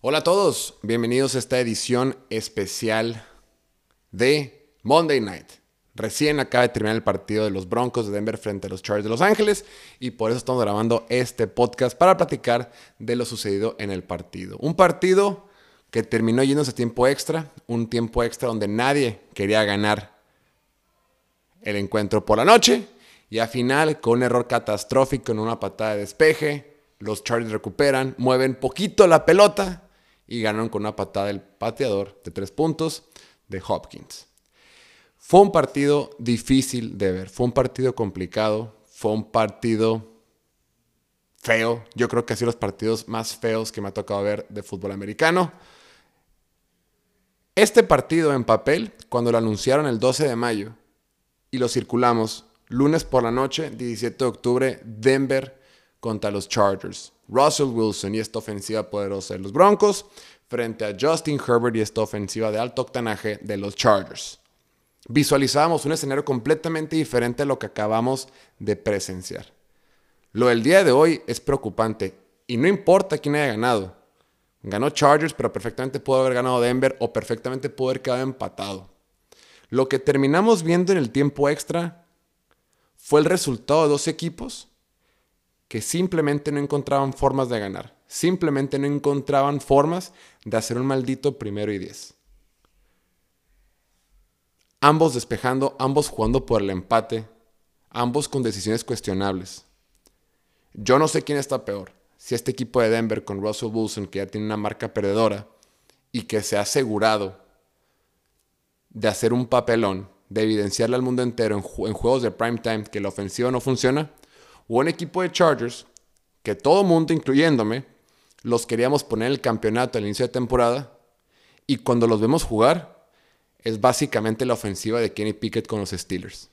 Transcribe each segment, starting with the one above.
Hola a todos, bienvenidos a esta edición especial de Monday Night. Recién acaba de terminar el partido de los Broncos de Denver frente a los Chargers de Los Ángeles y por eso estamos grabando este podcast para platicar de lo sucedido en el partido. Un partido que terminó yéndose a tiempo extra, un tiempo extra donde nadie quería ganar el encuentro por la noche y al final con un error catastrófico en una patada de despeje, los Chargers recuperan, mueven poquito la pelota y ganaron con una patada del pateador de tres puntos de Hopkins. Fue un partido difícil de ver, fue un partido complicado, fue un partido feo. Yo creo que ha sido los partidos más feos que me ha tocado ver de fútbol americano. Este partido en papel, cuando lo anunciaron el 12 de mayo y lo circulamos lunes por la noche, 17 de octubre, Denver contra los Chargers. Russell Wilson y esta ofensiva poderosa de los Broncos frente a Justin Herbert y esta ofensiva de alto octanaje de los Chargers. Visualizábamos un escenario completamente diferente a lo que acabamos de presenciar. Lo del día de hoy es preocupante y no importa quién haya ganado. Ganó Chargers, pero perfectamente pudo haber ganado Denver o perfectamente pudo haber quedado empatado. Lo que terminamos viendo en el tiempo extra fue el resultado de dos equipos que simplemente no encontraban formas de ganar. Simplemente no encontraban formas de hacer un maldito primero y diez. Ambos despejando, ambos jugando por el empate, ambos con decisiones cuestionables. Yo no sé quién está peor. Si este equipo de Denver con Russell Wilson, que ya tiene una marca perdedora y que se ha asegurado de hacer un papelón, de evidenciarle al mundo entero en, juegos de prime time que la ofensiva no funciona, o un equipo de Chargers que todo mundo, incluyéndome, los queríamos poner en el campeonato al inicio de temporada y cuando los vemos jugar es básicamente la ofensiva de Kenny Pickett con los Steelers.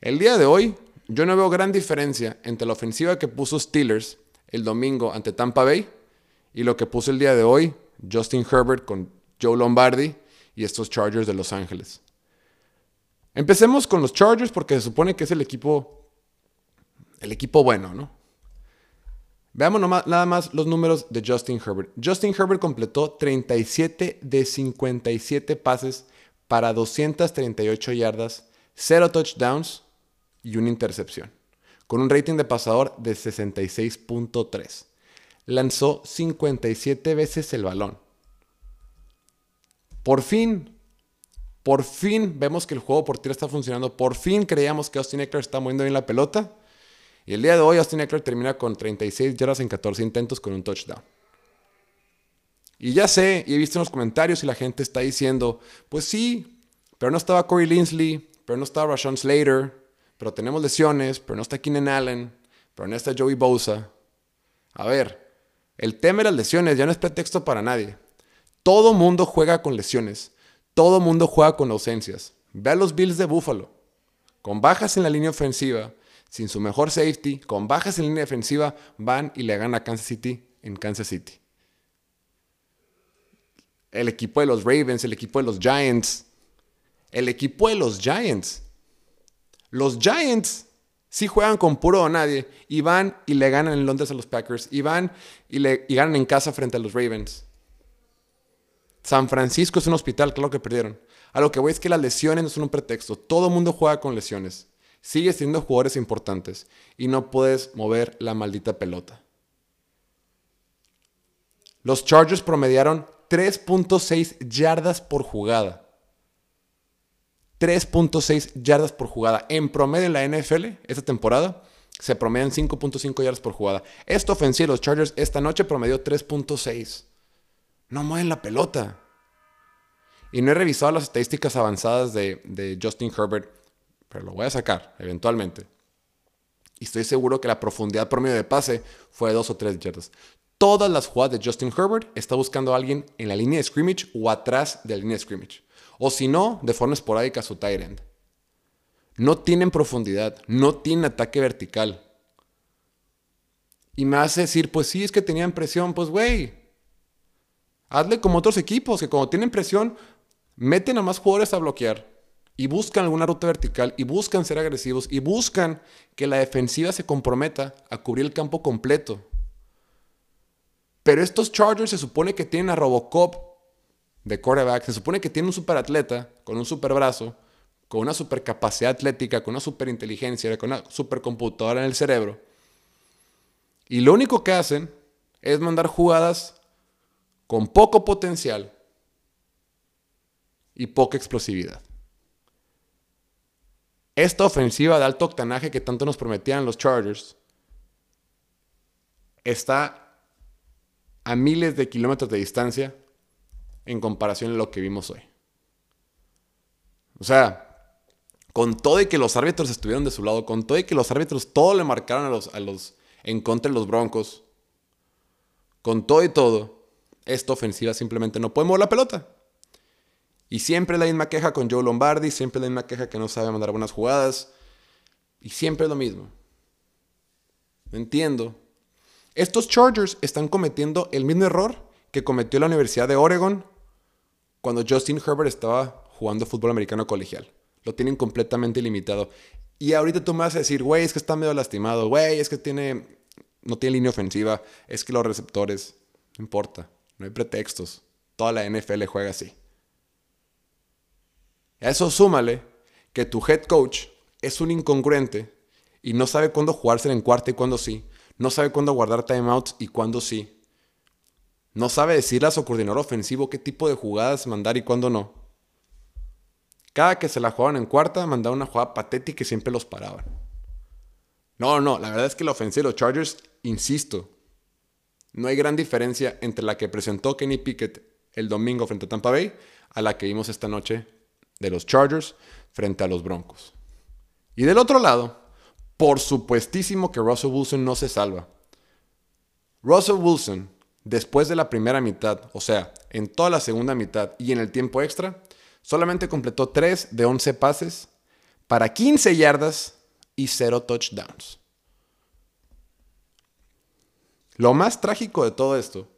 El día de hoy yo no veo gran diferencia entre la ofensiva que puso Steelers el domingo ante Tampa Bay y lo que puso el día de hoy Justin Herbert con Joe Lombardi y estos Chargers de Los Ángeles. Empecemos con los Chargers porque se supone que es el equipo el equipo bueno, ¿no? Veamos nada más los números de Justin Herbert. Justin Herbert completó 37 de 57 pases para 238 yardas, 0 touchdowns y una intercepción, con un rating de pasador de 66.3. Lanzó 57 veces el balón. Por fin, por fin vemos que el juego por tierra está funcionando. Por fin creíamos que Austin Eckler está moviendo bien la pelota. Y el día de hoy Austin Eckler termina con 36 yardas en 14 intentos con un touchdown. Y ya sé, y he visto en los comentarios y la gente está diciendo, pues sí, pero no estaba Corey Linsley, pero no estaba Rashawn Slater, pero tenemos lesiones, pero no está Keenan Allen, pero no está Joey Bosa. A ver, el tema de las lesiones ya no es pretexto para nadie. Todo mundo juega con lesiones. Todo mundo juega con ausencias. Ve a los Bills de Buffalo. Con bajas en la línea ofensiva, sin su mejor safety, con bajas en línea defensiva, van y le ganan a Kansas City en Kansas City. El equipo de los Ravens, el equipo de los Giants, el equipo de los Giants. Los Giants sí juegan con puro o nadie y van y le ganan en Londres a los Packers y van y, le, y ganan en casa frente a los Ravens. San Francisco es un hospital, claro que perdieron. A lo que voy es que las lesiones no son un pretexto. Todo mundo juega con lesiones. Sigues siendo jugadores importantes y no puedes mover la maldita pelota. Los Chargers promediaron 3.6 yardas por jugada. 3.6 yardas por jugada. En promedio en la NFL, esta temporada, se promedian 5.5 yardas por jugada. Esta ofensiva los Chargers esta noche promedió 3.6. No mueven la pelota. Y no he revisado las estadísticas avanzadas de Justin Herbert pero lo voy a sacar eventualmente. Y estoy seguro que la profundidad promedio de pase fue de 2 o 3 yardas. Todas las jugadas de Justin Herbert está buscando a alguien en la línea de scrimmage o atrás de la línea de scrimmage. O si no, de forma esporádica su tight end. No tienen profundidad, no tienen ataque vertical. Y me hace decir, pues sí, es que tenían presión. Pues güey, hazle como otros equipos, que cuando tienen presión, meten a más jugadores a bloquear y buscan alguna ruta vertical y buscan ser agresivos y buscan que la defensiva se comprometa a cubrir el campo completo. Pero estos Chargers se supone que tienen a Robocop de quarterback, se supone que tienen un superatleta con un super brazo, con una super capacidad atlética, con una super inteligencia, con una super computadora en el cerebro. Y lo único que hacen es mandar jugadas con poco potencial y poca explosividad. Esta ofensiva de alto octanaje que tanto nos prometían los Chargers está a miles de kilómetros de distancia en comparación a lo que vimos hoy. O sea, con todo y que los árbitros estuvieron de su lado, con todo y que los árbitros todo le marcaron a los, a los en contra de los Broncos, con todo y todo, esta ofensiva simplemente no puede mover la pelota. Y siempre la misma queja con Joe Lombardi, siempre la misma queja que no sabe mandar buenas jugadas. Y siempre lo mismo. entiendo. Estos Chargers están cometiendo el mismo error que cometió la Universidad de Oregon cuando Justin Herbert estaba jugando fútbol americano colegial. Lo tienen completamente limitado. Y ahorita tú me vas a decir, güey, es que está medio lastimado, güey, es que tiene, no tiene línea ofensiva, es que los receptores, no importa, no hay pretextos. Toda la NFL juega así. A eso súmale que tu head coach es un incongruente y no sabe cuándo jugarse en cuarta y cuándo sí. No sabe cuándo guardar timeouts y cuándo sí. No sabe decirle a su coordinador ofensivo qué tipo de jugadas mandar y cuándo no. Cada que se la jugaban en cuarta, mandaba una jugada patética y siempre los paraban. No, no, la verdad es que la ofensiva de los Chargers, insisto, no hay gran diferencia entre la que presentó Kenny Pickett el domingo frente a Tampa Bay a la que vimos esta noche de los Chargers frente a los Broncos. Y del otro lado, por supuestísimo que Russell Wilson no se salva. Russell Wilson, después de la primera mitad, o sea, en toda la segunda mitad y en el tiempo extra, solamente completó 3 de 11 pases para 15 yardas y 0 touchdowns. Lo más trágico de todo esto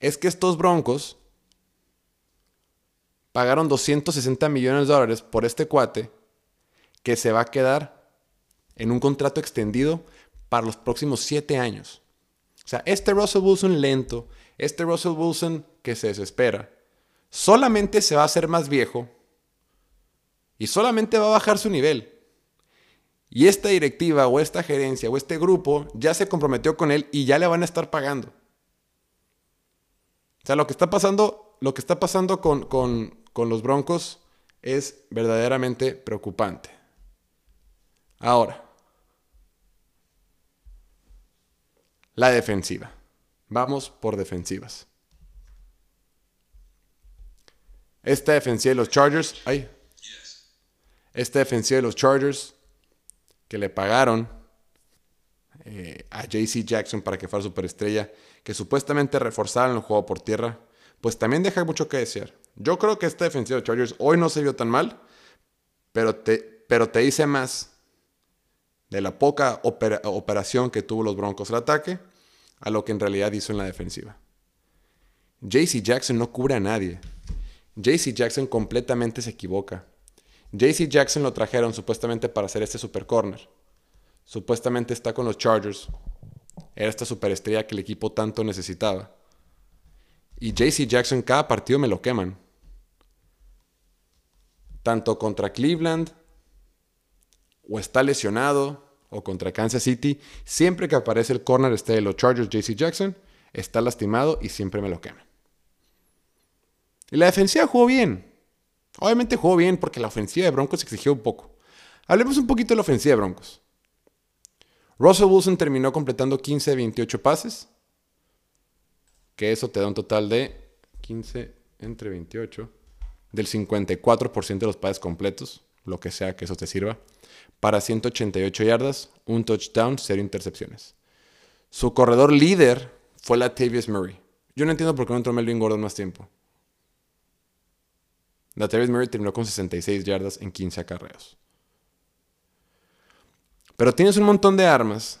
es que estos Broncos pagaron 260 millones de dólares por este cuate que se va a quedar en un contrato extendido para los próximos 7 años. O sea, este Russell Wilson lento, este Russell Wilson que se desespera, solamente se va a hacer más viejo y solamente va a bajar su nivel. Y esta directiva o esta gerencia o este grupo ya se comprometió con él y ya le van a estar pagando. O sea, lo que está pasando, lo que está pasando con, con, con los Broncos es verdaderamente preocupante. Ahora, la defensiva. Vamos por defensivas. Esta defensiva de los Chargers, ay, esta defensiva de los Chargers que le pagaron eh, a JC Jackson para que fuera superestrella, que supuestamente reforzaron el juego por tierra, pues también deja mucho que desear. Yo creo que esta defensiva de Chargers hoy no se vio tan mal, pero te, pero te dice más de la poca operación que tuvo los Broncos al ataque a lo que en realidad hizo en la defensiva. JC Jackson no cubre a nadie. JC Jackson completamente se equivoca. JC Jackson lo trajeron supuestamente para hacer este super corner. Supuestamente está con los Chargers. Era esta superestrella que el equipo tanto necesitaba. Y JC Jackson cada partido me lo queman. Tanto contra Cleveland, o está lesionado, o contra Kansas City, siempre que aparece el corner este de los Chargers, JC Jackson, está lastimado y siempre me lo queman. Y la defensiva jugó bien. Obviamente jugó bien porque la ofensiva de Broncos exigió un poco. Hablemos un poquito de la ofensiva de Broncos. Russell Wilson terminó completando 15 de 28 pases, que eso te da un total de 15 entre 28, del 54% de los pases completos, lo que sea que eso te sirva, para 188 yardas, un touchdown, cero intercepciones. Su corredor líder fue la Latavius Murray. Yo no entiendo por qué no entró Melvin Gordon más tiempo. Latavius Murray terminó con 66 yardas en 15 acarreos. Pero tienes un montón de armas.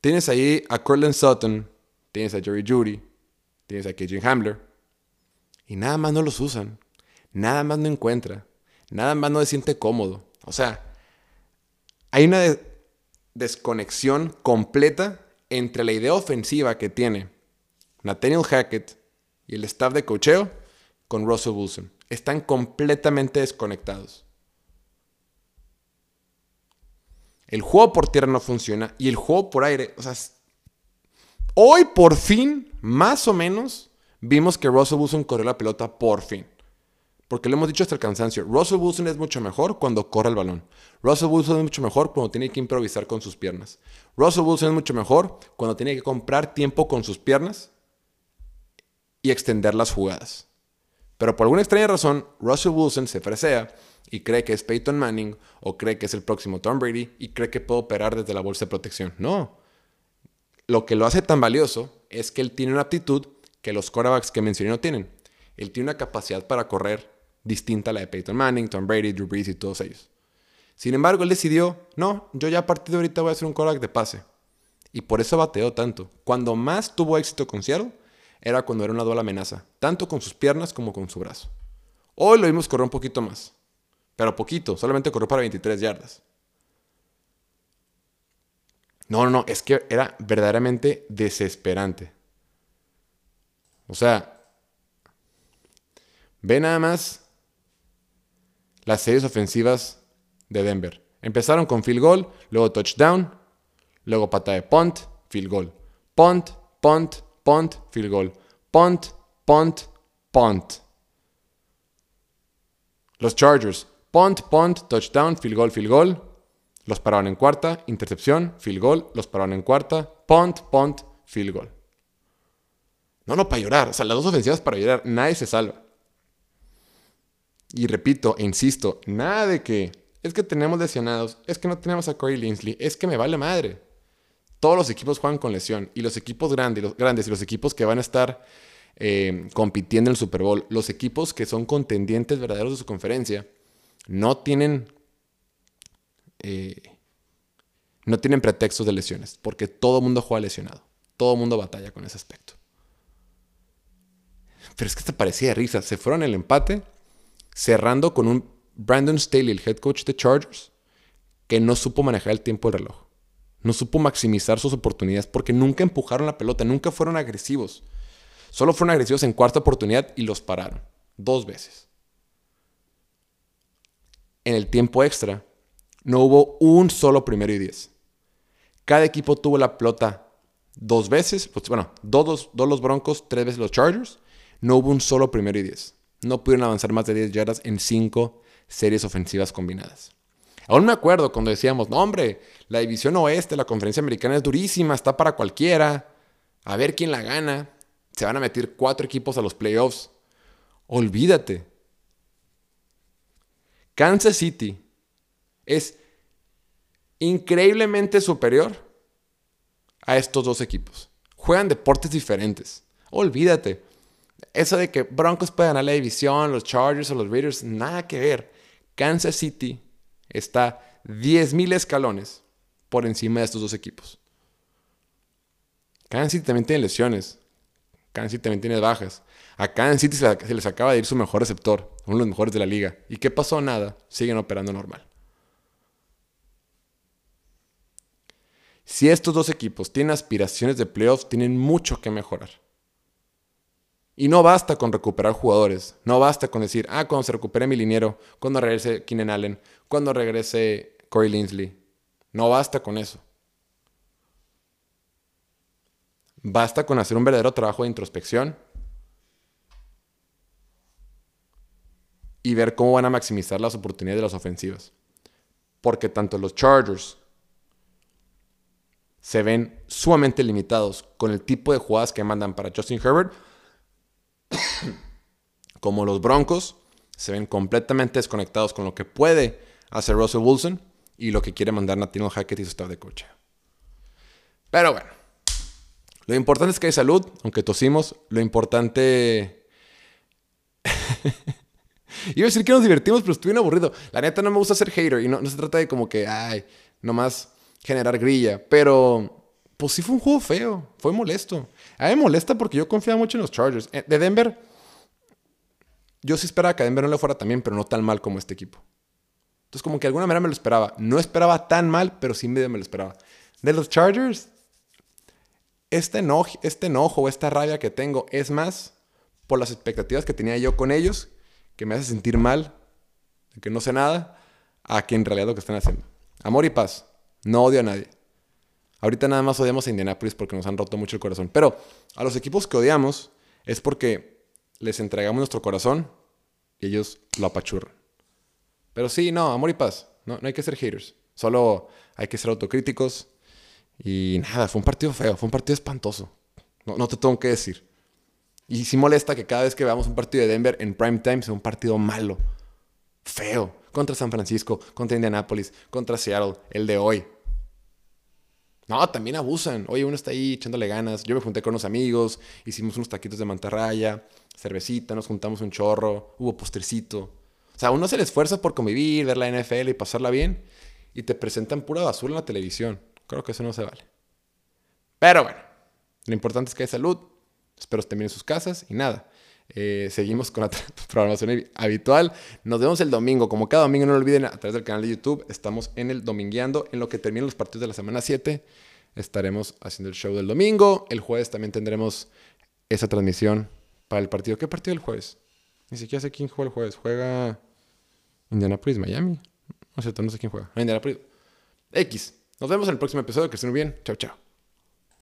Tienes ahí a Cortland Sutton, tienes a Jerry Judy, tienes a KJ Hamler, y nada más no los usan, nada más no encuentra, nada más no se siente cómodo. O sea, hay una desconexión completa entre la idea ofensiva que tiene Nathaniel Hackett y el staff de cocheo con Russell Wilson. Están completamente desconectados. El juego por tierra no funciona y el juego por aire, o sea, hoy por fin, más o menos, vimos que Russell Wilson corrió la pelota por fin. Porque lo hemos dicho hasta el cansancio. Russell Wilson es mucho mejor cuando corre el balón. Russell Wilson es mucho mejor cuando tiene que improvisar con sus piernas. Russell Wilson es mucho mejor cuando tiene que comprar tiempo con sus piernas y extender las jugadas. Pero por alguna extraña razón, Russell Wilson se fresea y cree que es Peyton Manning o cree que es el próximo Tom Brady y cree que puede operar desde la bolsa de protección. No. Lo que lo hace tan valioso es que él tiene una aptitud que los quarterbacks que mencioné no tienen. Él tiene una capacidad para correr distinta a la de Peyton Manning, Tom Brady, Drew Brees y todos ellos. Sin embargo, él decidió, no, yo ya a partir de ahorita voy a ser un quarterback de pase. Y por eso bateó tanto. Cuando más tuvo éxito con Seattle, era cuando era una doble amenaza, tanto con sus piernas como con su brazo. Hoy lo vimos correr un poquito más, pero poquito, solamente corrió para 23 yardas. No, no, no, es que era verdaderamente desesperante. O sea, ve nada más las series ofensivas de Denver. Empezaron con field goal, luego touchdown, luego pata de punt, field goal. Punt, punt, punt, field goal. Punt, punt, punt. Los Chargers, punt, punt, touchdown, field goal, field goal. Los pararon en cuarta, intercepción, field goal. Los pararon en cuarta, punt, punt, field goal. No, no, para llorar. O sea, las dos ofensivas para llorar. Nadie se salva. Y repito e insisto, nada de que es que tenemos lesionados, es que no tenemos a Corey Linsley, es que me vale madre. Todos los equipos juegan con lesión y los equipos grandes, los grandes y los equipos que van a estar eh, compitiendo en el Super Bowl, los equipos que son contendientes verdaderos de su conferencia, no tienen, eh, no tienen pretextos de lesiones, porque todo mundo juega lesionado, todo mundo batalla con ese aspecto. Pero es que te parecía de risa, se fueron el empate cerrando con un Brandon Staley, el head coach de Chargers, que no supo manejar el tiempo del reloj. No supo maximizar sus oportunidades porque nunca empujaron la pelota, nunca fueron agresivos. Solo fueron agresivos en cuarta oportunidad y los pararon. Dos veces. En el tiempo extra, no hubo un solo primero y diez. Cada equipo tuvo la pelota dos veces. Bueno, dos, dos los Broncos, tres veces los Chargers. No hubo un solo primero y diez. No pudieron avanzar más de 10 yardas en 5 series ofensivas combinadas. Aún me acuerdo cuando decíamos, no hombre, la división oeste, la conferencia americana es durísima, está para cualquiera. A ver quién la gana. Se van a meter cuatro equipos a los playoffs. Olvídate. Kansas City es increíblemente superior a estos dos equipos. Juegan deportes diferentes. Olvídate. Eso de que Broncos pueden ganar la división, los Chargers o los Raiders, nada que ver. Kansas City está 10.000 escalones por encima de estos dos equipos. Kansas City también tiene lesiones. Kansas City también tiene bajas. A Kansas City se les acaba de ir su mejor receptor, uno de los mejores de la liga. ¿Y qué pasó? Nada. Siguen operando normal. Si estos dos equipos tienen aspiraciones de playoffs, tienen mucho que mejorar. Y no basta con recuperar jugadores. No basta con decir, ah, cuando se recupere mi liniero, cuando regrese Keenan Allen, cuando regrese Corey Linsley. No basta con eso. Basta con hacer un verdadero trabajo de introspección y ver cómo van a maximizar las oportunidades de las ofensivas. Porque tanto los Chargers se ven sumamente limitados con el tipo de jugadas que mandan para Justin Herbert como los Broncos se ven completamente desconectados con lo que puede hacer Russell Wilson y lo que quiere mandar Nathaniel Hackett y su staff de coche. Pero bueno, lo importante es que hay salud, aunque tosimos. Lo importante. Iba a decir que nos divertimos, pero estuve aburrido. La neta no me gusta ser hater y no, no se trata de como que, ay, nomás generar grilla. Pero pues sí fue un juego feo, fue molesto. A mí me molesta porque yo confiaba mucho en los Chargers. Eh, de Denver, yo sí esperaba que a Denver no le fuera tan pero no tan mal como este equipo. Entonces, como que de alguna manera me lo esperaba. No esperaba tan mal, pero sí medio me lo esperaba. De los Chargers, este enojo, este enojo esta rabia que tengo es más por las expectativas que tenía yo con ellos, que me hace sentir mal, que no sé nada, a que en realidad lo que están haciendo. Amor y paz. No odio a nadie. Ahorita nada más odiamos a Indianapolis porque nos han roto mucho el corazón. Pero a los equipos que odiamos es porque les entregamos nuestro corazón y ellos lo apachurran. Pero sí, no, amor y paz. No, no hay que ser haters. Solo hay que ser autocríticos. Y nada, fue un partido feo, fue un partido espantoso. No, no te tengo que decir. Y sí molesta que cada vez que veamos un partido de Denver en prime time sea un partido malo, feo. Contra San Francisco, contra Indianapolis, contra Seattle, el de hoy. No, también abusan. Oye, uno está ahí echándole ganas. Yo me junté con unos amigos, hicimos unos taquitos de mantarraya, cervecita, nos juntamos un chorro, hubo postrecito. O sea, uno hace el esfuerzo por convivir, ver la NFL y pasarla bien, y te presentan pura basura en la televisión. Creo que eso no se vale. Pero bueno, lo importante es que hay salud. Espero estén bien en sus casas y nada. Eh, seguimos con la programación habitual. Nos vemos el domingo. Como cada domingo, no lo olviden, a través del canal de YouTube, estamos en el Domingueando. En lo que terminan los partidos de la semana 7, estaremos haciendo el show del domingo. El jueves también tendremos esa transmisión para el partido. ¿Qué partido el jueves? Ni siquiera sé quién juega el jueves. Juega Indianapolis, Miami. No sé, no sé quién juega. Indianapolis. X. Nos vemos en el próximo episodio. Que estén muy bien. Chao, chao.